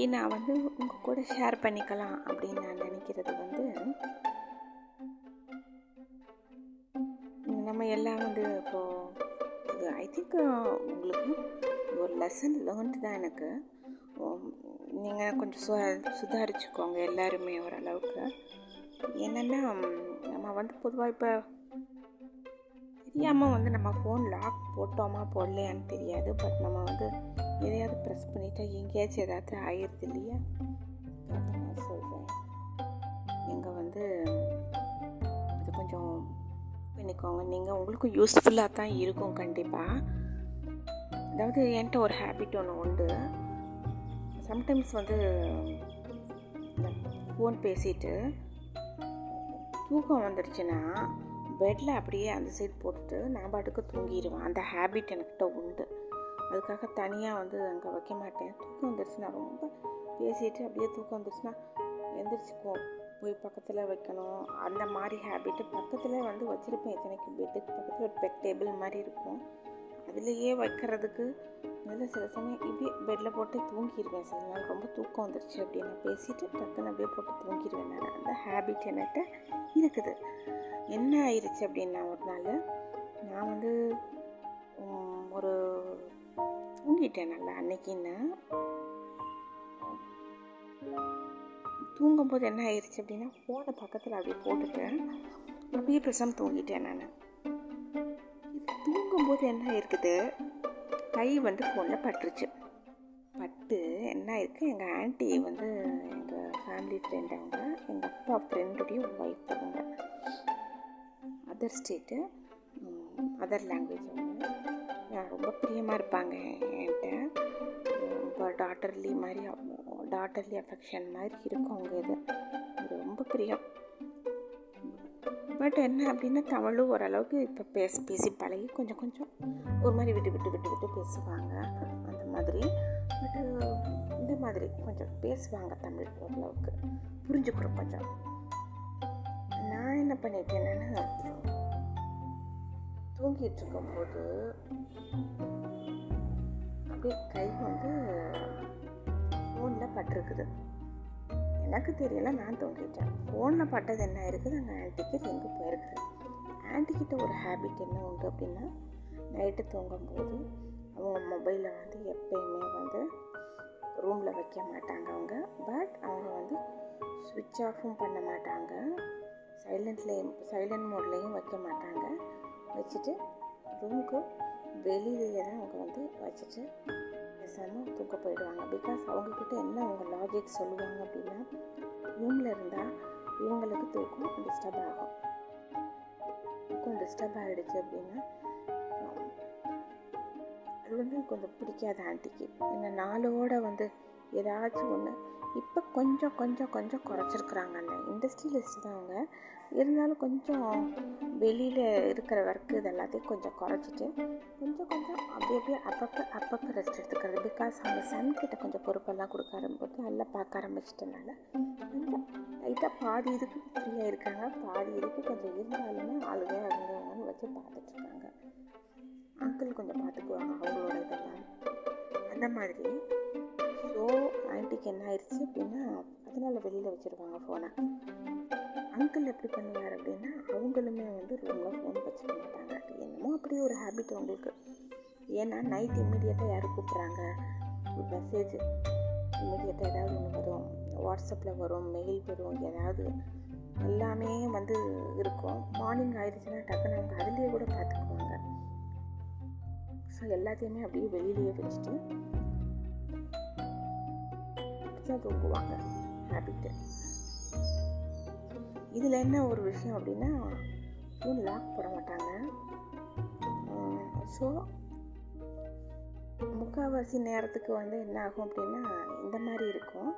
இன்றைக்கி நான் வந்து உங்கள் கூட ஷேர் பண்ணிக்கலாம் அப்படின்னு நான் நினைக்கிறது வந்து நம்ம எல்லாம் வந்து இப்போது இது ஐ திங்க் உங்களுக்கு ஒரு லெசன் லேர்ன்ட்டு தான் எனக்கு. நீங்கள் கொஞ்சம் சு சுதாரிச்சுக்கோங்க எல்லாருமே ஓரளவுக்கு. என்னென்னா நம்ம வந்து பொதுவாக இப்போ தெரியாமல் வந்து நம்ம ஃபோன் லாக் போட்டோமா போடலையான்னு தெரியாது பட் நம்ம வந்து எதையாவது ப்ரெஸ் பண்ணிட்டா எங்கேயாச்சும் ஏதாவது ஆயிடுது இல்லையா? நான் சொல்கிறேன் நீங்கள் வந்து இது கொஞ்சம் பண்ணிக்கோங்க. நீங்கள் உங்களுக்கும் யூஸ்ஃபுல்லாக தான் இருக்கும் கண்டிப்பாக அதாவது என்கிட்ட ஒரு ஹேபிட் ஒன்று உண்டு. சம்டைம்ஸ் வந்து ஃபோன் பேசிட்டு தூக்கம் வந்துடுச்சுன்னா பெட்டில் அப்படியே அந்த சைடு போட்டுட்டு நான் பாட்டுக்கு தூங்கிடுவேன் அந்த ஹேபிட் என்கிட்ட உண்டு. அதுக்காக தனியாக வந்து அங்கே வைக்க மாட்டேன். தூக்கம் வந்துருச்சுன்னா ரொம்ப பேசிட்டு அப்படியே தூக்கம் வந்துருச்சுன்னா எந்திரிச்சுக்கோ போய் பக்கத்தில் வைக்கணும். அந்த மாதிரி ஹேபிட்டு பக்கத்தில் வந்து வச்சுருப்பேன். இத்தனைக்கு பெட்டுக்கு பக்கத்தில் ஒரு பெட் டேபிள் மாதிரி இருக்கும். அதுலேயே வைக்கிறதுக்கு முதல்ல சில சமயம் இப்படியே பெட்டில் போட்டு தூங்கிடுவேன் சில நாள் ரொம்ப தூக்கம் வந்துருச்சு அப்படின்னு பேசிட்டு டக்குன்னு அப்படியே போட்டு தூங்கிடுவேன் நான். அந்த ஹேபிட் என்கிட்ட இருக்குது. என்ன ஆயிடுச்சு அப்படின்னா ஒரு நாள் நான் வந்து ஒரு தூங்கிட்டேன் நல்லா அன்னைக்குன்னு தூங்கும்போது என்ன ஆயிடுச்சு அப்படின்னா ஃபோனை பக்கத்தில் அப்படியே போட்டுட்டேன் அப்படியே பேசாமல் தூங்கிட்டேன் நான். தூங்கும்போது என்ன ஆயிருக்குது கை வந்து ஃபோனில் பட்டுருச்சு. பட்டு என்ன ஆயிருக்கு? எங்கள் ஆண்டி வந்து எங்கள் ஃபேமிலி ஃப்ரெண்ட் அவங்க எங்கள் அப்பா ஃப்ரெண்டுடைய ஒய்ஃப் அவங்க. அதர் ஸ்டேட்டு அதர் லாங்குவேஜ் அவங்க. ரொம்ப பிரியமாக இருப்பாங்க என்கிட்ட. ரொம்ப டாட்டர்லி மாதிரி டாட்டர்லி அஃபெக்ஷன் மாதிரி இருக்கும் அவங்க இது. ரொம்ப பிரியம். பட் என்ன அப்படின்னா தமிழும் ஓரளவுக்கு இப்போ பேச பேசி பழகி கொஞ்சம் கொஞ்சம் ஒரு மாதிரி விட்டு விட்டு விட்டு விட்டு பேசுவாங்க. அந்த மாதிரி. பட்டு இந்த மாதிரி கொஞ்சம் பேசுவாங்க தமிழ் ஓரளவுக்கு. புரிஞ்சுக்கிறோம் கொஞ்சம். நான் என்ன பண்ணிட்டேன்னா தூங்கிட்டு இருக்கும்போது அப்படியே கை வந்து ஃபோனில் பட்டிருக்குது எனக்கு தெரியல நான் தூங்கிட்டேன் ஃபோனில் பட்டது என்ன இருக்குது அங்கே ஆன்ட்டிக்கு எங்கே போயிருக்குது ஆன்ட்டிக்கிட்ட ஒரு ஹேபிட் என்ன உண்டு அப்படின்னா நைட்டு தூங்கும்போது அவங்க மொபைலை வந்து எப்பயுமே வந்து ரூமில் வைக்க மாட்டாங்க அவங்க. பட் அவங்க வந்து சுவிட்ச் ஆஃபும் பண்ண மாட்டாங்க. சைலண்ட்லேயும் சைலண்ட் மோட்லேயும் வைக்க மாட்டாங்க. வச்சுட்டு ரூமுக்கு வெளியிலேயே தான் அவங்க வந்து வச்சுட்டு பேசாமல் தூக்க போயிடுவாங்க. பிகாஸ் அவங்கக்கிட்ட என்ன அவங்க லாஜிக் சொல்லுவாங்க அப்படின்னா ரூமில் இருந்தால் இவங்களுக்கு தூக்கம் டிஸ்டர்ப் ஆகும். தூக்கம் டிஸ்டர்ப் ஆகிடுச்சு அப்படின்னா அது வந்து கொஞ்சம் பிடிக்காது ஆண்டிக்கு இந்த நாளோட வந்து ஏதாச்சும் ஒன்று இப்போ கொஞ்சம் கொஞ்சம் கொஞ்சம் குறைச்சிருக்குறாங்க அந்த இண்டஸ்ட்ரியலிஸ்ட் தான் அவங்க. இருந்தாலும் கொஞ்சம் வெளியில் இருக்கிற ஒர்க்கு இது எல்லாத்தையும் கொஞ்சம் குறைச்சிட்டு கொஞ்சம் கொஞ்சம் அப்படி அப்படியே அப்பப்போ அப்பப்போ ரெஸ்ட் எடுத்துக்கிறது. பிகாஸ் அவங்க சன்கிட்ட கொஞ்சம் பொறுப்பெல்லாம் கொடுக்க ஆரம்பிச்சு நல்லா பார்க்க ஆரம்பிச்சிட்டனால கொஞ்சம் லைட்டாக பாதி இதுக்கு ஃப்ரீயாக இருக்காங்க. பாதி இதுக்கு கொஞ்சம் இருந்தாலுமே ஆளுங்க அவங்க அவங்கன்னு வச்சு பார்த்துட்ருக்காங்க அங்கிள் கொஞ்சம் பார்த்துக்குவாங்க அவங்களோட இதெல்லாம். அந்த மாதிரி. ஸோ ஆன்ட்டிக்கு என்ன ஆயிடுச்சு அப்படின்னா அதனால் வெளியில் வச்சுருவாங்க ஃபோனை அங்கிள் எப்படி பண்ணுவார் அப்படின்னா அவங்களுமே வந்து ரூமில் ஃபோன் வச்சுக்க மாட்டாங்க. என்னமோ அப்படியே ஒரு ஹேபிட் அவங்களுக்கு. ஏன்னா நைட் இம்மிடியட்டாக யார் கூப்பிட்றாங்க? ஒரு மெசேஜ் இம்மிடியட்டாக ஏதாவது ஒன்று வரும். வாட்ஸ்அப்பில் வரும் மெயில் வரும் ஏதாவது எல்லாமே வந்து இருக்கும். மார்னிங் ஆயிடுச்சுன்னா டக்குன்னு அவங்க அதுலேயே கூட பார்த்துக்குவாங்க ஸோ எல்லாத்தையுமே அப்படியே வெளியிலேயே வச்சுட்டு தான் தூங்குவாங்க. ஹேபிட்டு இதில் என்ன ஒரு விஷயம் அப்படின்னா ஃபோன் லாக் போட மாட்டாங்க. ஸோ முக்கால்வாசி நேரத்துக்கு வந்து என்ன ஆகும் அப்படின்னா இந்த மாதிரி இருக்கும்.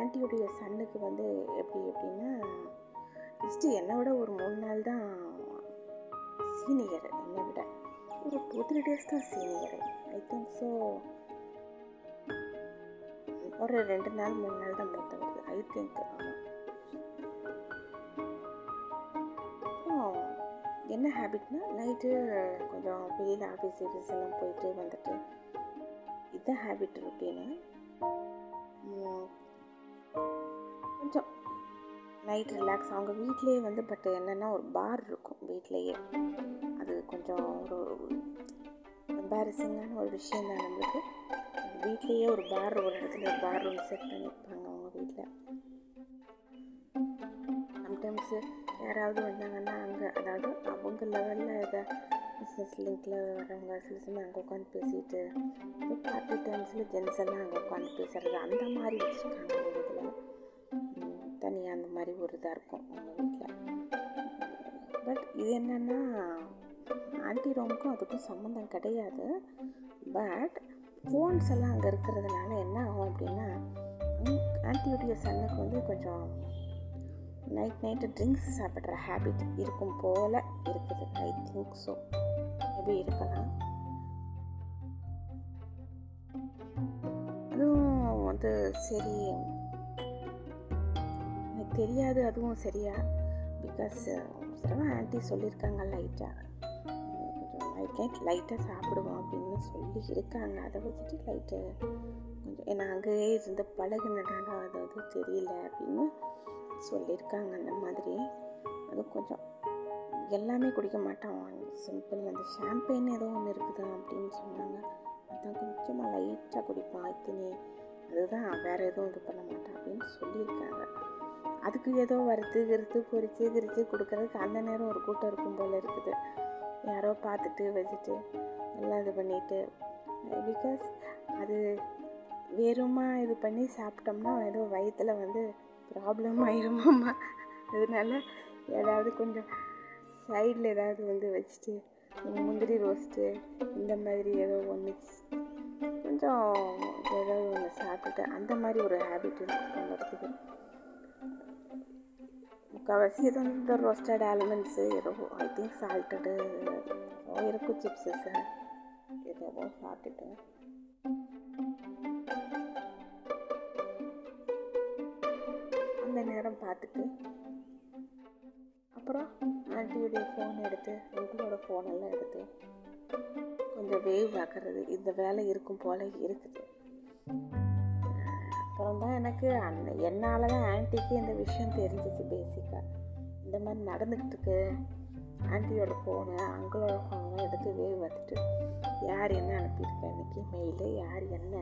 ஆன்ட்டியுடைய சன்னுக்கு வந்து எப்படி அப்படின்னா ஃபஸ்ட்டு என்னை விட ஒரு மூணு நாள் தான் சீனியர் என்னை விட. ஒரு டூ த்ரீ டேஸ் தான் சீனியர் ஐ திங்க் ஸோ ஒரு ரெண்டு நாள் மூணு நாள் தான் மொத்தம் வருது ஐ திங்க் ஆமாம் என்ன ஹேபிட்னா நைட்டு கொஞ்சம் வெளியில் ஆஃபீஸ் ஆஃபீஸ் எல்லாம் போயிட்டு வந்துட்டு இதுதான் ஹேபிட் ருட்டீனு கொஞ்சம் நைட் ரிலாக்ஸ் அவங்க வீட்லேயே வந்து பட் என்னென்னா ஒரு பார் இருக்கும் வீட்லேயே. அது கொஞ்சம் ஒரு எம்பாரசிங்கான ஒரு விஷயம் தான் நம்மளுக்கு. வீட்லேயே ஒரு பார் ஒரு இடத்துல ஒரு பார் ரூம் செட் பண்ணியிருப்பாங்க அவங்க வீட்டில் சம்டைம்ஸு யாராவது வந்தாங்கன்னா அங்கே அதாவது அவங்க லெவலில் இதை பிஸ்னஸ் லிங்கில் வரவங்க சில சமயம் அங்கே உட்காந்து பேசிட்டு இப்போ பார்ட்டி டைம்ஸில் ஜென்ஸ் எல்லாம் அங்கே உட்காந்து பேசுகிறது அந்த மாதிரி வச்சுருக்காங்க அவங்க இதில். தனியாக அந்த மாதிரி ஒரு இதாக இருக்கும் அவங்க வீட்டில் பட் இது என்னென்னா ஆன்டி ரோமுக்கும் அதுக்கும் சம்மந்தம் கிடையாது. பட் ஃபோன்ஸ் எல்லாம் அங்கே இருக்கிறதுனால என்ன ஆகும் அப்படின்னா ஆன்டியுடைய சன்னுக்கு வந்து கொஞ்சம் நைட் நைட்டு ட்ரிங்க்ஸ் சாப்பிட்ற ஹேபிட் இருக்கும் போல் இருக்குது. ஐ திங்க் ஸோ எப்படி இருக்கலாம்? அதுவும் வந்து சரி. எனக்கு தெரியாது அதுவும் சரியா? பிகாஸ் தடவை ஆன்ட்டி சொல்லியிருக்காங்க லைட்டாக கொஞ்சம் லைட் நைட் லைட்டாக சாப்பிடுவோம் அப்படின்னு சொல்லி இருக்காங்க. அதை வச்சுட்டு லைட்டு கொஞ்சம் ஏன்னா அங்கேயே இருந்து பழகுனனால அது அது தெரியல அப்படின்னு சொல்லியிருக்காங்க அந்த மாதிரி. அது கொஞ்சம் எல்லாமே குடிக்க மாட்டான் சிம்பிள் அந்த ஷாம்பெயின் ஏதோ ஒன்று இருக்குது அப்படின்னு சொன்னாங்க. அதான் கொஞ்சமாக லைட்டாக குடிப்பான் இத்தனி அதுதான் வேறு எதுவும் இது பண்ண மாட்டான் அப்படின்னு சொல்லியிருக்காங்க. அதுக்கு ஏதோ வறுத்து கிறுத்து பொரித்து கிரித்து கொடுக்கறதுக்கு அந்த நேரம் ஒரு கூட்டம் இருக்கும் போல் இருக்குது. யாரோ பார்த்துட்டு வச்சுட்டு எல்லாம் இது பண்ணிட்டு பிகாஸ் அது வெறுமா இது பண்ணி சாப்பிட்டோம்னா ஏதோ வயிற்றில் வந்து ப்ராப்ளம் ஆயிருமாம்மா அதனால ஏதாவது கொஞ்சம் சைடில் ஏதாவது வந்து வச்சுட்டு முந்திரி ரோஸ்ட்டு இந்த மாதிரி ஏதோ ஒன்று கொஞ்சம் ஏதாவது ஒன்று சாப்பிட்டுட்டு அந்த மாதிரி ஒரு ஹேபிட் இருக்குது முக்கால்வாசி ஏதோ இந்த ரோஸ்டட் ஆல்மண்ட்ஸு ஏதோ ஐ திங்க் சால்ட்டடு இருக்கும் சிப்ஸஸ் ஏதோ சாப்பிட்டுட்டு. நேரம் பார்த்துட்டு அப்புறம் ஆண்டியுடைய ஃபோன் எடுத்து உங்களோட ஃபோனெல்லாம் எடுத்து கொஞ்சம் வேவ் ஆக்கிறது இந்த வேலை இருக்கும் போல் இருக்குது. அப்புறம் தான் எனக்கு அந்த என்னால் தான் ஆன்ட்டிக்கு இந்த விஷயம் தெரிஞ்சிச்சு பேசிக்காக இந்த மாதிரி நடந்துக்கிட்டு இருக்கு ஆன்ட்டியோட ஃபோனு அங்கிளோட ஃபோனு எடுத்து வேவ் பார்த்துட்டு யார் என்ன அனுப்பியிருக்கா இன்றைக்கி மெயிலு யார் என்ன?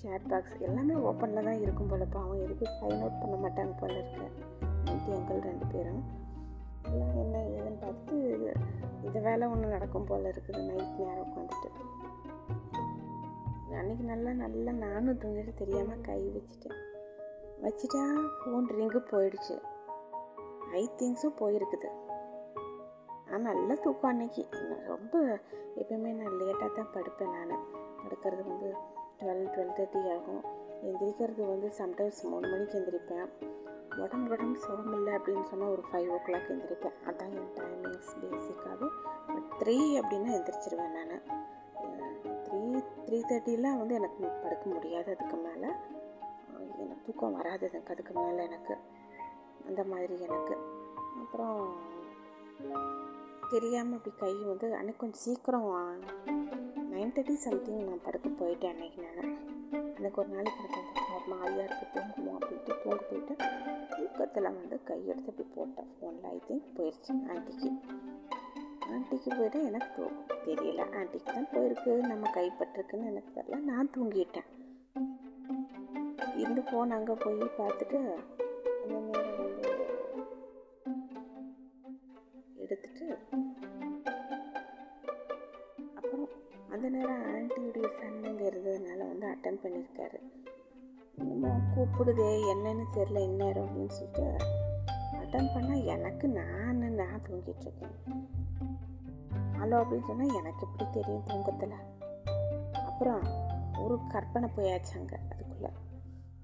சேட் பாக்ஸ் எல்லாமே ஓப்பனில் தான் இருக்கும் போல் பாவம் எதுக்கு சைன் அவுட் பண்ண மாட்டாங்க போல இருக்க. ஆன்ட்டி அங்கிள் ரெண்டு பேரும். எல்லாம் என்ன ஏதுன்னு பார்த்து இது இந்த வேலை ஒன்று நடக்கும் போல் இருக்குது. நைட் நேரம் உட்காந்துட்டு அன்றைக்கி நல்லா நல்லா நானும் தூங்கிட்டு தெரியாமல் கை வச்சுட்டேன். வச்சுட்டா ஃபோன் ரிங்கு போயிடுச்சு. ஐ திங்ஸும் போயிருக்குது. நான் நல்லா தூக்கம் அன்னைக்கு. ரொம்ப எப்பயுமே நான் லேட்டாக தான் படுப்பேன் நான். படுக்கிறது வந்து டுவெல் டுவெல் தேர்ட்டி ஆகும். எந்திரிக்கிறது வந்து சம்டைம்ஸ் மூணு மணிக்கு எந்திரிப்பேன். உடம்பு உடம்பு சுகமில்லை அப்படின்னு சொன்னால் ஒரு ஃபைவ் ஓ கிளாக் எந்திரிப்பேன். அதான் என் டைமிங்ஸ் பேசிக்காகவே பட் த்ரீ அப்படின்னா எந்திரிச்சிருவேன் நான். த்ரீ த்ரீ தேர்ட்டிலாம் வந்து எனக்கு படுக்க முடியாது அதுக்கு மேலே. எனக்கு தூக்கம் வராது எனக்கு அதுக்கு மேலே எனக்கு. அந்த மாதிரி எனக்கு. அப்புறம் தெரியாமல் அப்படி கை வந்து அன்னைக்கு கொஞ்சம் சீக்கிரம் நைன் தேர்ட்டி சம்திங் நான் படுக்க போயிட்டேன் அன்னைக்கு நான். எனக்கு ஒரு நாளைக்கு எனக்கு ஒரு மாதிரியாக இருக்குது தூங்குவோம் அப்படின்ட்டு தூங்க போயிட்டு தூக்கத்தில் வந்து கையெடுத்து இப்படி போட்டேன் ஃபோனில் ஐ திங்க் போயிடுச்சு ஆன்ட்டிக்கு ஆன்ட்டிக்கு போயிட்டு எனக்கு தூக்கம் தெரியல. ஆன்ட்டிக்கு தான் போயிருக்கு நம்ம கைப்பட்டிருக்குன்னு எனக்கு தெரியல. நான் தூங்கிட்டேன். இந்த ஃபோன் அங்கே போய் பார்த்துட்டு அந்த நேரம் வந்து எடுத்துட்டு அந்த நேரம் ஆன்ட்டியுடைய சன்னுங்க இருந்ததுனால வந்து அட்டன் பண்ணியிருக்காரு. என்னமோ கூப்பிடுதே என்னன்னு தெரில இந்நேரம் அப்படின்னு சொல்லிட்டு அட்டன் பண்ணால் எனக்கு நான் நான் தூங்கிட்டுருக்கேன் ஹலோ அப்படின்னு சொன்னால் எனக்கு எப்படி தெரியும் தூங்கத்தில் அப்புறம் ஒரு கற்பனை போயாச்சு அங்கே அதுக்குள்ளே.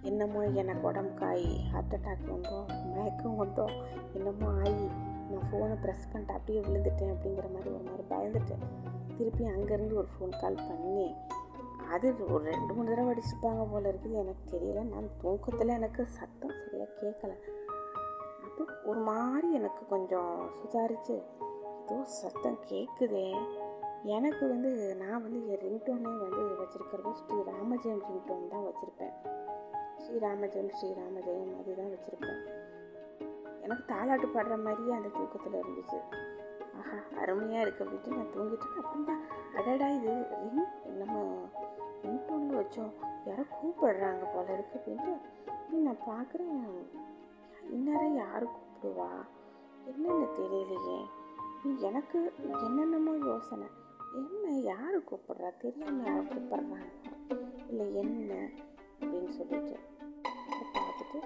என்னமோ எனக்கு உடம்பு காய் ஹார்ட் அட்டாக் வந்தோம் மயக்கம் வந்தோம் என்னமோ ஆகி நான் ஃபோனை ப்ரெஸ் பண்ணிட்டு அப்படியே விழுந்துட்டேன் அப்படிங்கிற மாதிரி ஒரு மாதிரி பயந்துட்டேன். திருப்பி அங்கேருந்து ஒரு ஃபோன் கால் பண்ணி அது ஒரு ரெண்டு மூணு தடவை அடிச்சிருப்பாங்க போல இருக்குது. எனக்கு தெரியல. நான் தூக்கத்தில் எனக்கு சத்தம் சரியாக கேட்கல அப்போ ஒரு மாதிரி எனக்கு கொஞ்சம் சுதாரித்து ஏதோ சத்தம் கேட்குதே எனக்கு வந்து நான் வந்து என் ரிங்டோனே வந்து வச்சுருக்கிறது ஸ்ரீ ராமஜெயம் ரிங்டோன் தான் வச்சுருப்பேன். ஸ்ரீ ராமஜெயம் ஸ்ரீ ராமஜெயம் அதுதான் வச்சுருப்பேன். எனக்கு தாலாட்டு பாடுற மாதிரியே அந்த தூக்கத்தில் இருந்துச்சு. ஆஹா அருமையாக இருக்குது அப்படின்ட்டு நான் தூங்கிட்டு இருக்கேன். அப்புறம் தான் அடடா இது நம்ம இன்டோனில் வச்சோம்? யாரோ கூப்பிடுறாங்க போல இருக்கு அப்படின்ட்டு நீ நான் பார்க்குறேன் இந்நேரம் யார் கூப்பிடுவா? என்னென்னு தெரியலையே. நீ எனக்கு என்னென்னமோ யோசனை. என்ன யார் கூப்பிட்றா? தெரியாமல் யாரை கூப்பிட்றாங்க. இல்லை என்ன அப்படின்னு சொல்லிட்டு. பார்த்துட்டு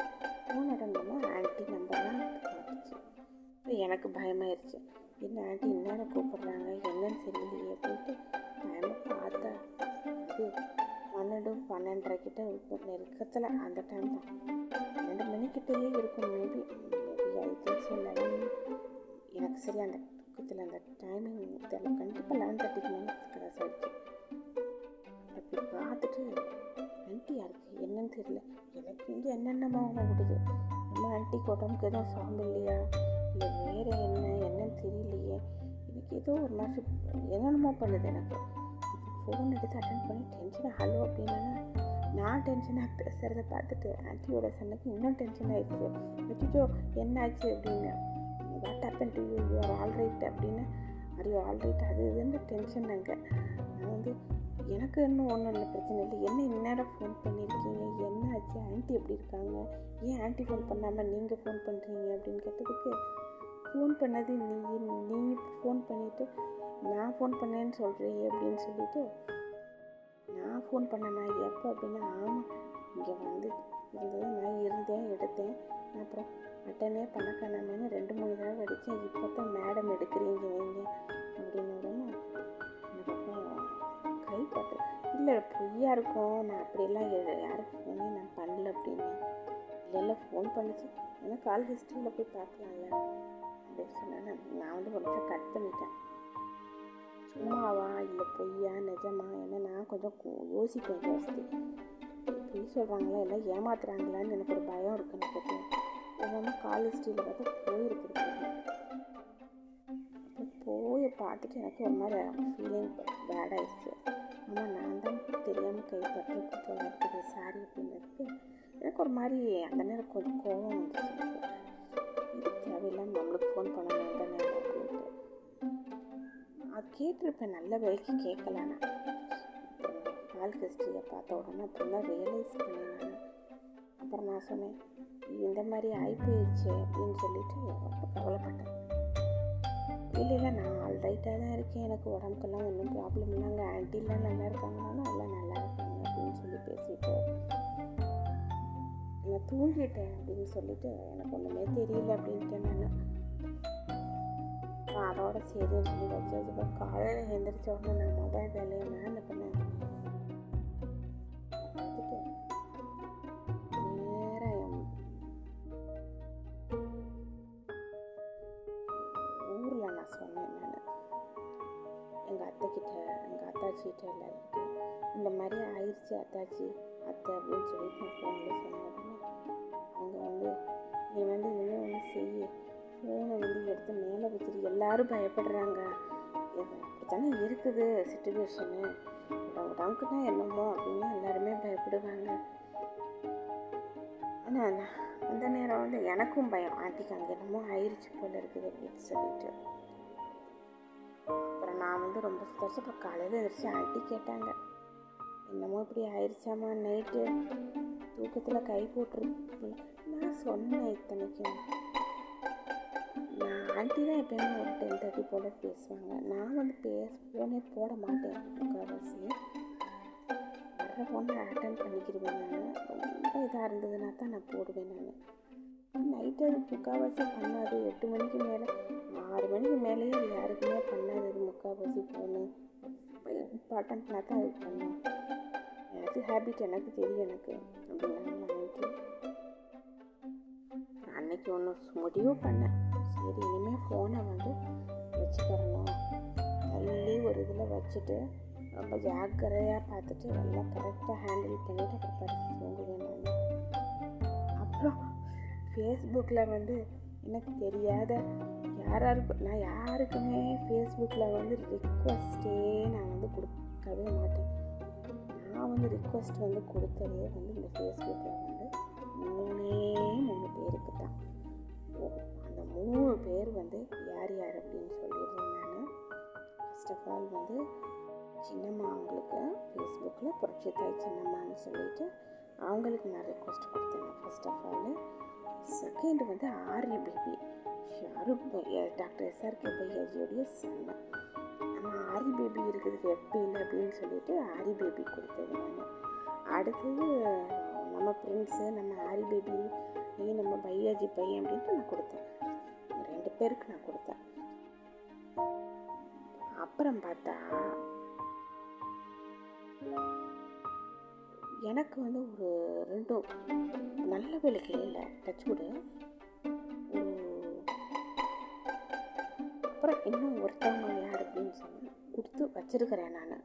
ஃபோன் அடங்கணும் ஆன்ட்டி நம்பர்லாம் எனக்கு பயமாயிருச்சு. என்ன ஆண்டி இந்நேரம் கூப்பிடுறாங்க? என்னன்னு தெரியலையே. அப்படின்ட்டு டைமை பார்த்தா இது பன்னெண்டு பன்னெண்டரை கிட்ட இருக்கும். நெருக்கத்தில் அந்த டைம் தான். ரெண்டு மணிக்கிட்டேயே இருக்கும் maybe maybe I think so eleven எனக்கு சரி அந்த தூக்கத்தில் அந்த டைமிங் தெரியல. கண்டிப்பாக லெவன் தேர்ட்டிக்கு மேலே கிராஸ் ஆகிடுச்சு அப்படி பார்த்துட்டு ஆன்ட்டி யாருக்கு? என்னன்னு தெரியல. எனக்கு இங்கே என்னென்னமோ விடுது நம்ம ஆன்ட்டிக்கு உடம்புக்கு எதுவும் சாம்பு இல்லையா ஏதோ என்னென்னமோ பண்ணுது எனக்கு. ஃபோன் எடுத்து அட்டன் பண்ணி டென்ஷன் ஹலோ அப்படின்னா நான் டென்ஷனாக பேசுகிறத பார்த்துட்டு ஆன்ட்டியோட சண்டைக்கு இன்னும் டென்ஷன் ஆயிடுச்சு. வச்சுட்டோ என்னாச்சு அப்படின்னு. What happen to you you are all right அப்படின்னு. ஆர் யூ ஆல் ரைட் அது இதுன்னு டென்ஷன் அங்கே. நான் வந்து எனக்கு இன்னும் ஒன்றும் இல்லை பிரச்சனை இல்லை. என்ன இந்நேரம் ஃபோன் பண்ணியிருக்கீங்க என்ன ஆச்சு ஆன்ட்டி எப்படி இருக்காங்க? ஏன் ஆன்ட்டி ஃபோன் பண்ணாமல் நீங்கள் ஃபோன் பண்ணுறீங்க அப்படின்னு கேட்டதுக்கு ஃபோன் பண்ணது நீ நீ ஃபோன் பண்ணிவிட்டு நான் ஃபோன் பண்ணேன்னு சொல்கிறீ அப்படின்னு சொல்லிட்டு நான் ஃபோன் பண்ணேண்ணா எப்போ அப்படின்னா ஆமாம் இங்கே வந்து இருந்தது நான் இருந்தேன் எடுத்தேன். அப்புறம் அட்டனே பண்ணக்கானாமேனு ரெண்டு மூணு தடவை அடித்தேன் இப்போ தான் மேடம் எடுக்கிறீங்க நீங்கள் அப்படின்னு உடனே கைப்பட்டு இல்லை பொய்யா இருக்கும். நான் அப்படியெல்லாம் யாருக்கும் யாருக்கு ஃபோனே நான் பண்ணல அப்படின்னு. இல்லை ஃபோன் பண்ணிச்சு. ஏன்னா கால் ஹிஸ்ட்ரியில் போய் பார்க்கலாம்ல. அப்படின்னு சொன்னேன். நான் வந்து ஒரு கட் பண்ணிட்டேன். சும்மாவா? இல்லை பொய்யா? நிஜமா? என்ன நான் கொஞ்சம் யோசிப்பேன் ஜாஸ்தி பொய் சொல்கிறாங்களா இல்லை ஏமாத்துறாங்களான்னு எனக்கு ஒரு பயம் இருக்கு எனக்கு பற்றி காலேஜ் கால் ஹிஸ்ட்ரியில் பார்த்தா போயிருக்குது போய் பார்த்துட்டு எனக்கு ஒரு மாதிரி ஃபீலிங் பேட் ஆயிடுச்சு. ஆமாம் நான் தான் தெரியாமல் கைப்பற்றிருக்கு போல இருக்குது சாரி அப்படின்னதுக்கு எனக்கு ஒரு மாதிரி அந்த நேரம் கொஞ்சம் கோபம் வந்துச்சு. கேட்டிருப்பேன் நல்ல வேலைக்கு கேட்கலான்னு நான். கால் பார்த்த உடனே அப்புறம் தான் ரியலைஸ் பண்ணேன் நான். அப்புறம் நான் சொன்னேன் இந்த மாதிரி ஆகிப்போயிடுச்சு அப்படின்னு சொல்லிட்டு ரொம்ப கவலைப்பட்டேன். இல்லை இல்லை நான் ஆல் ரைட்டாக தான் இருக்கேன். எனக்கு உடம்புக்கெல்லாம் ஒன்றும் ப்ராப்ளம் இல்லைங்க. ஆன்ட்டிலாம் நல்லா இருக்காங்கன்னா எல்லாம் நல்லா இருக்காங்க அப்படின்னு சொல்லி பேசிட்டு நான் தூங்கிட்டேன் அப்படின்னு சொல்லிட்டு எனக்கு ஒன்றுமே தெரியல அப்படின்ட்டு நான். அப்புறம் அதோட சரி சொல்லி வச்சு இப்போ காலையில் எழுந்திரிச்ச உடனே நான் மொபைல் வேலையை நான் பண்ணேன் ஊரில் நான் சொன்னேன் நான். எங்கள் அத்தைக்கிட்ட எங்கள் அத்தாச்சிக்கிட்ட எல்லாருக்கிட்ட இந்த மாதிரி ஆயிடுச்சு அத்தாச்சி அத்தை அப்படின்னு சொல்லிட்டு நான் ஃபோனில் சொன்னேன். அவங்க வந்து நீ வந்து இனிமேல் ஒன்று செய்ய. ஃபோனை வந்து எடுத்து மேலே வச்சுட்டு எல்லாரும் பயப்படுறாங்க. இது இருக்குது சுச்சுவேஷனு உடம்புக்குனா என்னமோ அப்படின்னு எல்லாருமே பயப்படுவாங்க. ஆனால் அந்த நேரம் வந்து எனக்கும் பயம். ஆட்டிக்கு அங்கே என்னமோ ஆயிடுச்சு போல இருக்குது அப்படின்னு சொல்லிட்டு. அப்புறம் நான் வந்து ரொம்ப சுத்தரிச்சு அப்புறம் காலையில் எழுந்திரிச்சு ஆட்டி கேட்டாங்க. என்னமோ இப்படி ஆயிடுச்சாமா நைட்டு? தூக்கத்தில் கை போட்டுருக்கு நான் சொன்னேன் இத்தனைக்கும். நான் ஆண்டி தான் எப்பயுமே ஒரு டென் தேர்ட்டி போல் பேசுவாங்க. நான் வந்து பேச ஃபோனே போட மாட்டேன். முக்கால்வாசி. வர்ற ஃபோனை அட்டன் பண்ணிக்கிடுவேன் நான். ரொம்ப இதாக இருந்ததுன்னா தான் நான் போடுவேன் நான். நைட்டு அது முக்கால்வாசி பண்ணாது. எட்டு மணிக்கு மேலே. ஆறு மணிக்கு மேலேயே அது யாருக்குமே பண்ணாது. அது முக்கால்வாசி ஃபோனு இம்பார்ட்டன்ட்னா தான் அது பண்ணும். எனக்கு ஹேபிட் எனக்கு தெரியும் எனக்கு. அப்படின்னாங்க நான் அன்னைக்கு ஒன்று முடிவு பண்ணேன். சரி இனிமேல் ஃபோனை வந்து வச்சுக்கிறணும். தள்ளி ஒரு இதில் வச்சுட்டு ரொம்ப ஜாக்கிரதையாக பார்த்துட்டு நல்லா கரெக்டாக ஹேண்டில் பண்ணிவிட்டு அப்புறம் படித்து தூங்குவேன் நான். அப்புறம் ஃபேஸ்புக்கில் வந்து எனக்கு தெரியாத யாராருக்கு நான் யாருக்குமே ஃபேஸ்புக்கில் வந்து ரிக்வஸ்ட்டே நான் வந்து கொடுக்கவே மாட்டேன். நான் வந்து ரிக்வஸ்ட் வந்து கொடுத்ததே வந்து இந்த ஃபேஸ்புக்கில் வந்து மூணே மூணு பேருக்கு தான். மூணு பேர் வந்து யார் யார் அப்படின்னு சொல்லிடுறேன் நான். ஃபஸ்ட் ஆஃப் ஆல் வந்து சின்னம்மா அவங்களுக்கு ஃபேஸ்புக்கில் புரட்சித்தாய் சின்னம்மான்னு சொல்லிட்டு அவங்களுக்கு நான் ரெக்வஸ்ட் கொடுத்தேன் ஃபர்ஸ்ட் ஆஃப் ஆல் செகண்ட் வந்து Arya baby Shahrukh doctor SRK பையாஜியோடைய son நம்ம ஆரி பேபி இருக்குது எஃபியில் அப்படின்னு சொல்லிட்டு ஆரி பேபி கொடுத்தது நான். அடுத்தது நம்ம ஃப்ரெண்ட்ஸு நம்ம ஆரி பேபி நம்ம பையாஜி பையன் அப்படின்ட்டு நான் கொடுத்தேன். பேருக்கு நான் கொடுத்தேன். அப்புறம் பார்த்தா எனக்கு வந்து ஒரு ரெண்டும் நல்ல வேலைக்கு இல்லை டச் விடு அப்புறம் இன்னும் ஒருத்தவங்க யார் அப்படின்னு சொன்னால் கொடுத்து வச்சிருக்கிறேன் நான்.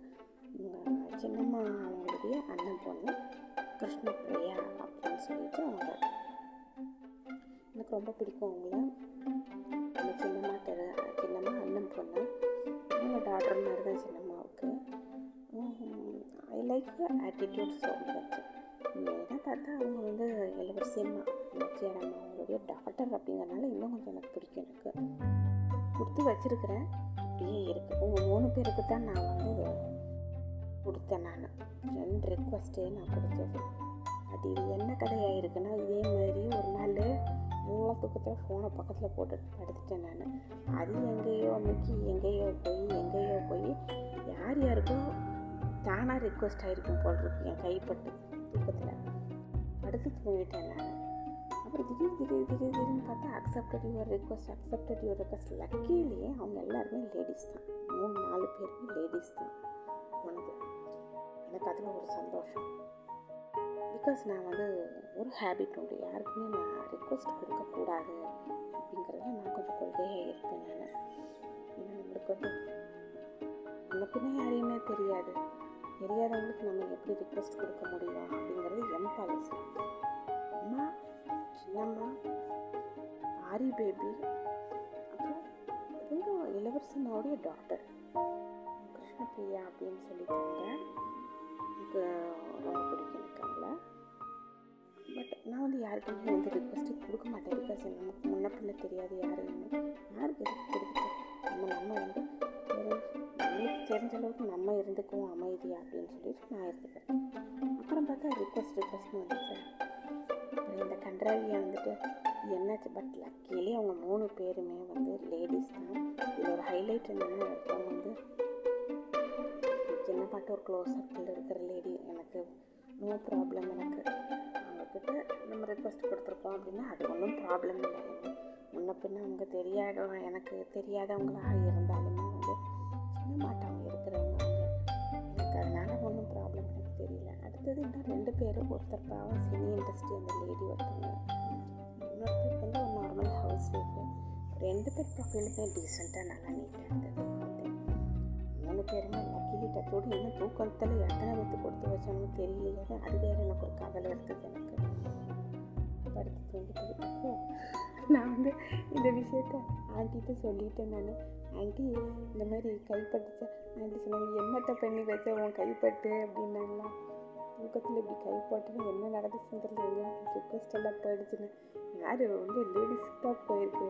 சின்னம்மா அவங்களுடைய அண்ணன் பொண்ணு கிருஷ்ணப்பிரியா அப்படின்னு சொல்லிட்டு அவங்க. எனக்கு ரொம்ப பிடிக்கும் அவங்கள. லைஃப் ஆட்டிடியூட் ஸோ மெயினாக பார்த்தா அவங்க வந்து இளவரசியம்மா நச்சியாரம்மா அவங்களுடைய டாக்டர் அப்படிங்கிறனால இன்னும் கொஞ்சம் எனக்கு பிடிக்கும் எனக்கு கொடுத்து வச்சிருக்கிறேன் அப்படியே இருக்குது உங்கள் மூணு பேருக்கு தான் நான் வந்து கொடுத்தேன் நான் ரெண்டு ரெக்வஸ்ட்டே நான் கொடுத்தது அது இது என்ன கதையாக இருக்குன்னா இதே மாதிரி ஒரு நாள் நல்லா தூக்கத்தில் ஃபோனை பக்கத்தில் போட்டு படுத்துட்டேன் நான் அது எங்கேயோ அமைக்கி எங்கேயோ போய் எங்கேயோ போய் யார் யாருக்கும் தானாக ரிக்வஸ்ட் ஆகிருக்கும் போல் இருக்கு என் கைப்பட்டு தூக்கத்தில். படுத்து தூங்கிட்டேன் நான். அப்புறம் திடீர் திடீர் திடீர் திடீர்னு பார்த்தா accepted your request accepted your request லக்கிலேயே அவங்க எல்லாருமே லேடிஸ் தான். மூணு நாலு பேருமே லேடிஸ் தான். போனது எனக்கு அதில் ஒரு சந்தோஷம். பிகாஸ் நான் வந்து ஒரு ஹேபிட் உண்டு. யாருக்குமே நான் ரிக்வஸ்ட் கொடுக்கக்கூடாது அப்படிங்கிறத நான் கொஞ்சம் கொள்கையாக இருப்பேன் நான். ஏன்னா நம்மளுக்கு வந்து நமக்குமே யாரையுமே தெரியாது. தெரியாதவங்களுக்கு நம்ம எப்படி ரிக்வெஸ்ட் கொடுக்க முடியும் அப்படிங்கிறது எம் பாலிசி அம்மா சின்னம்மா ஆரி பேபி அப்புறம் இவங்க இளவரசனாவுடைய டாக்டர் கிருஷ்ணபிரியா அப்படின்னு சொல்லிட்டாங்க. எனக்கு ரொம்ப பிடிக்கும் எனக்கு அவங்கள பட் நான் வந்து யாருக்குமே வந்து ரிக்வஸ்ட்டு கொடுக்க மாட்டேன் பிகாஸ் நமக்கு முன்ன பின்ன தெரியாது யாருன்னு யாருக்கு எதுக்கு நம்ம நம்ம வந்து ஒரு நம்மளுக்கு தெரிஞ்ச அளவுக்கு நம்ம இருந்துக்குவோம் அமைதி அப்படின்னு சொல்லிட்டு நான் இருந்துக்கிறேன். அப்புறம் பார்த்தா ரிக்வஸ்ட் ரிக்வஸ்ட்னு வந்துச்சு. அப்புறம் இந்த கன்றாவியை வந்துட்டு என்னாச்சு? பட் லக்கிலே அவங்க மூணு பேருமே வந்து லேடிஸ் தான். இதில் ஒரு ஹைலைட் என்னென்னா ஒருத்தவங்க வந்து சின்ன பாட்டு ஒரு க்ளோஸ் சர்க்கிளில் இருக்கிற லேடி எனக்கு நோ ப்ராப்ளம் எனக்கு. அவங்கக்கிட்ட நம்ம ரிக்வஸ்ட் கொடுத்துருக்கோம் அப்படின்னா அது ஒன்றும் ப்ராப்ளம் இல்லை. முன்ன பின்ன அவங்க தெரியாத எனக்கு தெரியாதவங்களாக இருந்தாலுமே வந்து சொல்ல மாட்டாங்க இருக்கிறவங்க எனக்கு அதனால் ஒன்றும் ப்ராப்ளம் எனக்கு தெரியல. அடுத்தது இன்னும் ரெண்டு பேரும் ஒருத்தர் பாவம் சினி இண்டஸ்ட்ரி அந்த லேடி ஒருத்தவங்க. இன்னொருத்தர் வந்து ஒரு நார்மல் ஹவுஸ் ஒய்ஃபு ரெண்டு பேர் ப்ரொஃபைலுமே டீசெண்டாக நல்லா நீட்டாக இருந்தது மூணு பேருமே லக்கிலி டச்சோடு இன்னும் தூக்கத்தில் எத்தனை பேர்த்து கொடுத்து வச்சோன்னு தெரியலையே அது வேறு எனக்கு ஒரு கவலை இருக்குது எனக்கு. படுத்து தூங்கிட்டு நான் வந்து இந்த விஷயத்த ஆண்டிகிட்ட சொல்லிட்டேன் நான். ஆண்டி இந்த மாதிரி கைப்பட்டுச்சு ஆண்டி சொன்னாங்க என்னத்தை பண்ணி வச்ச உன் கைப்பட்டு அப்படின்னாங்களா? தூக்கத்தில் இப்படி கைப்பட்டுன்னு என்ன நடந்துச்சுன்னு தெரியல ரிக்வஸ்ட் எல்லாம் போயிடுச்சுன்னு யார்? வந்து லேடிஸ்க்கு தான் போயிருக்கு.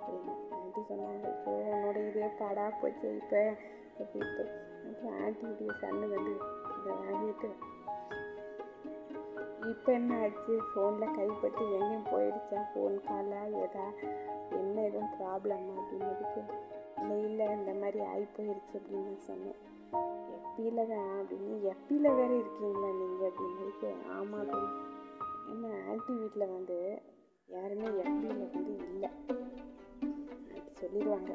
அப்படின்னு ஆண்டி சொன்னாங்க. இப்போ உன்னோட இதே பாடா போச்சு இப்போ அப்படின்ட்டு அப்புறம் ஆண்டியுடைய சன்னு வந்து இதை வாங்கிட்டு இப்போ என்ன ஆச்சு? ஃபோனில் கைப்பட்டு எங்கேயும் போயிடுச்சா? ஃபோன் காலாக எதா என்ன எதுவும் ப்ராப்ளமா அப்படின்னதுக்கு இல்லை இல்லை இந்த மாதிரி ஆகி போயிடுச்சு அப்படின்னு நான் சொன்னேன். எப்பியில் தான் அப்படின்னு. எப்பியில் வேறு இருக்கீங்களா நீங்கள் அப்படின்னதுக்கு ஆமாம் அப்படின்னு ஏன்னா ஆன்ட்டி வீட்டில் வந்து யாருமே எப்பியில் வந்து இல்லை. சொல்லிடுவாங்க.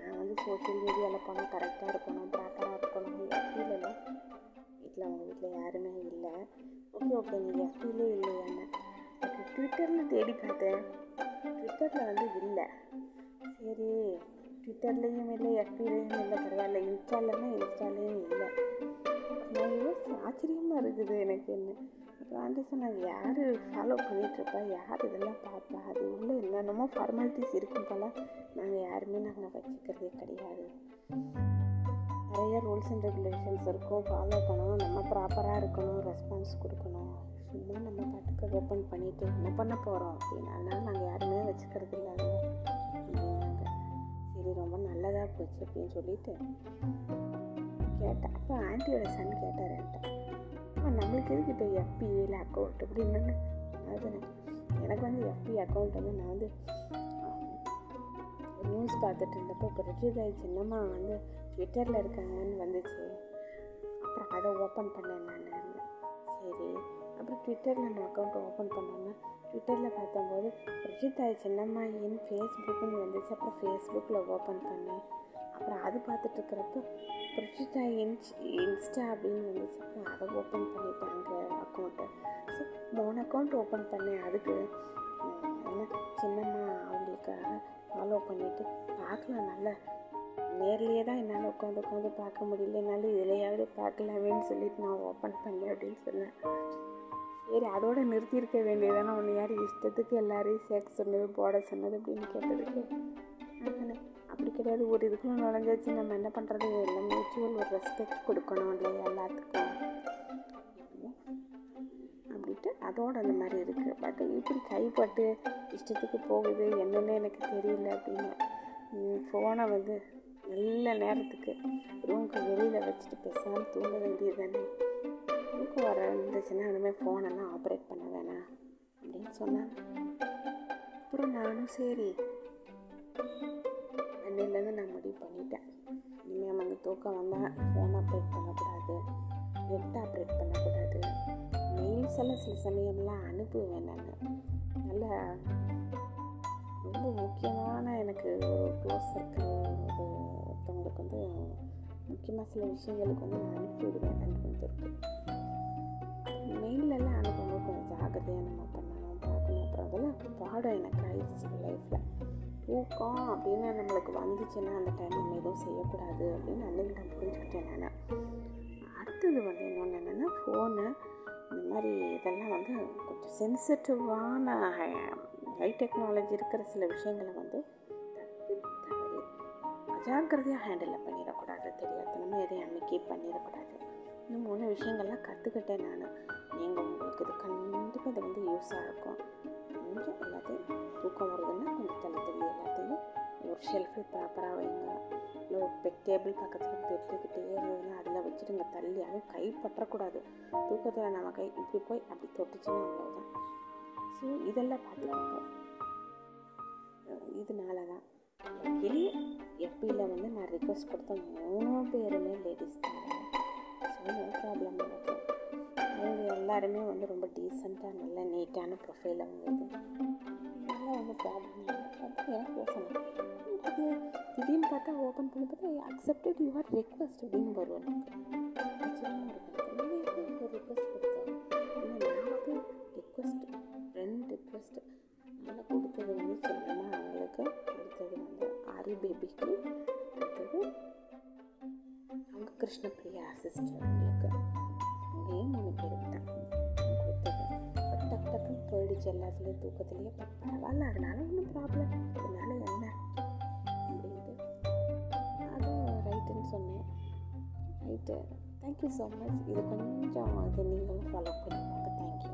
நான் வந்து சோஷியல் மீடியாவில் போனால் கரெக்டாக இருக்கணும் ப்ராப்பராக இருக்கணும். எஃபியில் வீட்டில் அவங்க வீட்டில் யாருமே இல்லை. ஓகே ஓகே நீங்கள் எஃபிலே இல்லையான்னு அது ட்விட்டரில் தேடி பார்த்தேன். ட்விட்டரில் வந்து இல்லை. சரி ட்விட்டர்லேயும் இல்லை எஃபிலையும் இல்லை பரவாயில்ல. இன்ஸ்டாலன்னா இன்ஸ்டாலேயும் இல்லை. நான் யோசிச்சு ஆச்சரியமாக இருக்குது எனக்கு என்ன? அப்புறம் ஆண்டி சொன்னாங்க யார் ஃபாலோ பண்ணிகிட்ருப்பா யார் இதெல்லாம் பார்ப்பா அது உள்ள என்னென்னமோ ஃபார்மாலிட்டிஸ் இருக்கும் போல். நாங்கள் யாருமே நாங்கள் வச்சுக்கிறதே கிடையாது. நிறைய ரூல்ஸ் அண்ட் ரெகுலேஷன்ஸ் இருக்கும். ஃபாலோ பண்ணணும். நம்ம ப்ராப்பராக இருக்கணும். ரெஸ்பான்ஸ் கொடுக்கணும். சும்மா நம்ம பாட்டுக்கு ஓப்பன் பண்ணிவிட்டு என்ன பண்ண போகிறோம் அப்படின்னு அதனால் நாங்கள் யாருமே வச்சுக்கிறது இல்லாத அப்படின்னாங்க. சரி ரொம்ப நல்லதாக போச்சு அப்படின்னு சொல்லிட்டு கேட்டேன். அப்போ ஆண்டியோட சன் கேட்டார் என்கிட்ட. நம்மளுக்கு எதுக்கு இப்போ எஃபி இல்லை அக்கௌண்ட் அப்படின்னு அதுதானே எனக்கு வந்து எஃபி அக்கௌண்ட் வந்து நான் வந்து நியூஸ் பார்த்துட்டு இருந்தப்போ இப்போ ரிஜிதாய் சின்னம்மா வந்து ட்விட்டரில் இருக்காங்கன்னு வந்துச்சு. அப்புறம் அதை ஓப்பன் பண்ணேன் நான். சரி. அப்புறம் ட்விட்டரில் நான் அக்கௌண்ட் ஓப்பன் பண்ணோன்னா ட்விட்டரில் பார்த்தம்போது ரஷிதாய் சின்னம்மாயின் ஃபேஸ்புக்குன்னு வந்துச்சு. அப்புறம் ஃபேஸ்புக்கில் ஓப்பன் பண்ணேன். அப்புறம் அது பார்த்துட்ருக்கிறப்ப இருக்கிறப்ப இன்ச் இன்ஸ்டா அப்படின்னு வந்துச்சு. அப்புறம் அதை ஓப்பன் பண்ணிட்டாங்க அக்கௌண்ட்டை ஸோ மூணு அக்கௌண்ட் ஓப்பன் பண்ணேன். அதுக்கு என்ன? சின்னம்மா அவங்களுக்காக ஃபாலோ பண்ணிவிட்டு பார்க்கலாம். நல்லா நேர்லேயே தான் என்னால் உட்காந்து உட்காந்து பார்க்க முடியல. என்னால் இதுலையாவது பார்க்கலாமேன்னு சொல்லிட்டு நான் ஓப்பன் பண்ணேன் அப்படின்னு சொன்னேன். சரி அதோட நிறுத்தியிருக்க வேண்டியதானே ஒன்று யார் இஷ்டத்துக்கு எல்லாரையும் சேர்க்க சொன்னது போட சொன்னது அப்படின்னு கேட்டதுக்கு அப்படி கிடையாது. ஒரு இதுக்குள்ள நுழைஞ்சாச்சு. நம்ம என்ன பண்ணுறது எல்லாம் மியூச்சுவல் ஒரு ரெஸ்பெக்ட் கொடுக்கணும் இல்லையா எல்லாத்துக்கும்? அப்படின்ட்டு அதோட அந்த மாதிரி இருக்குது பட் இப்படி கைப்பட்டு இஷ்டத்துக்கு போகுது என்னென்னு எனக்கு தெரியல அப்படின்னு. ஃபோனை வந்து நல்ல நேரத்துக்கு ரூமுக்கு வெளியில் வச்சுட்டு பேசாமல் தூங்க வேண்டியது தானே தூக்கம் வர இருந்துச்சுன்னா இனிமேல் ஃபோனெல்லாம் ஆப்ரேட் பண்ண வேணாம் அப்படின்னு சொன்னாங்க. அப்புறம் நானும் சரி அன்னையிலேருந்து நான் முடிவு பண்ணிட்டேன். இனிமேல் அவங்க தூக்கம் வந்தால் ஃபோன் ஆப்ரேட் பண்ணக்கூடாது நெட் ஆப்ரேட் பண்ணக்கூடாது. மெயில்ஸ் எல்லாம் சில சமயம்லாம் அனுப்புவேன் நான். நல்ல ரொம்ப முக்கியமான எனக்கு ஒரு க்ளோஸ் சர்க்கிள் ஒரு ஒருத்தவங்களுக்கு வந்து முக்கியமாக சில விஷயங்களுக்கு வந்து நான் அனுப்பி விடுவேன் ரெண்டு மூணு பேருக்கு மெயிலெல்லாம் அனுப்பும்போது கொஞ்சம் ஜாக்கிரதையாக நம்ம பண்ணணும் பார்க்கணும். அப்புறம் அதெல்லாம் பாடம் எனக்கு ஆயிடுச்சு லைஃப்பில் ஊக்கம் அப்படின்னு நம்மளுக்கு வந்துச்சுன்னா அந்த டைம் நம்ம எதுவும் செய்யக்கூடாது அப்படின்னு அன்றைக்கி நான் புரிஞ்சுக்கிட்டேன் நான். அடுத்தது வந்து இன்னொன்று என்னென்னா ஃபோனு இந்த மாதிரி இதெல்லாம் வந்து கொஞ்சம் சென்சிட்டிவான ஹை டெக்னாலஜி இருக்கிற சில விஷயங்களை வந்து தப்பி தவறி அஜாக்கிரதையாக ஹேண்டில் பண்ணிடக்கூடாது. தெரியாதனமாக எதையும் அன்னைக்கே பண்ணிடக்கூடாது. இந்த மூணு விஷயங்கள்லாம் கற்றுக்கிட்டேன் நான். நீங்கள் உங்களுக்கு இது கண்டிப்பாக இது வந்து யூஸாக இருக்கும். கொஞ்சம் எல்லாத்தையும் தூக்கம் வருதுன்னா கொஞ்சம் தள்ளி தள்ளி எல்லாத்தையும் ஒரு ஷெல்ஃபில் ப்ராப்பராக வைங்க. இல்லை ஒரு பெட் டேபிள் பக்கத்தில் பெட்டுக்கிட்டே இருந்ததுன்னா அதில் இங்கே தள்ளி அதுவும் கை பற்றக்கூடாது தூக்கத்தில் நம்ம கை இப்படி போய் அப்படி தொட்டுச்சுன்னா அவ்வளோதான் ஸோ இதெல்லாம் பார்த்துக்கோங்க. இதனால தான் கிளி எப்பியில் வந்து நான் ரிக்வஸ்ட் கொடுத்த மூணு பேருமே லேடிஸ் தான். ஸோ நோ ப்ராப்ளம் எனக்கு. அவங்க எல்லாருமே வந்து ரொம்ப டீசெண்டாக நல்ல நீட்டான ப்ரொஃபைல் அவங்க இது. வந்து ப்ராப்ளம் இல்லை. அது எனக்கு யோசனை. அது திடீர்னு பார்த்தா ஓப்பன் பண்ணி பார்த்தா அக்செப்டட் யுவர் ரெக்வஸ்ட் அப்படின்னு வரும் கிருஷ்ணப்பிரியா கிருஷ்ணபிரியா சிஸ்டர் உங்களுக்கு மூணே மூணு பேருக்கு தான் கொடுத்தது பட் டக்குன்னு போயிடுச்சு எல்லாத்துலேயும் தூக்கத்துலேயே பட் பரவாயில்ல அதனால ஒன்றும் ப்ராப்ளம் அதனால என்ன அப்படின்ட்டு அது ரைட்டுன்னு சொன்னேன் ரைட்டு தேங்க்யூ ஸோ மச் இது கொஞ்சம் அது நீங்களும் ஃபாலோ பண்ணிக்கோங்க தேங்க்யூ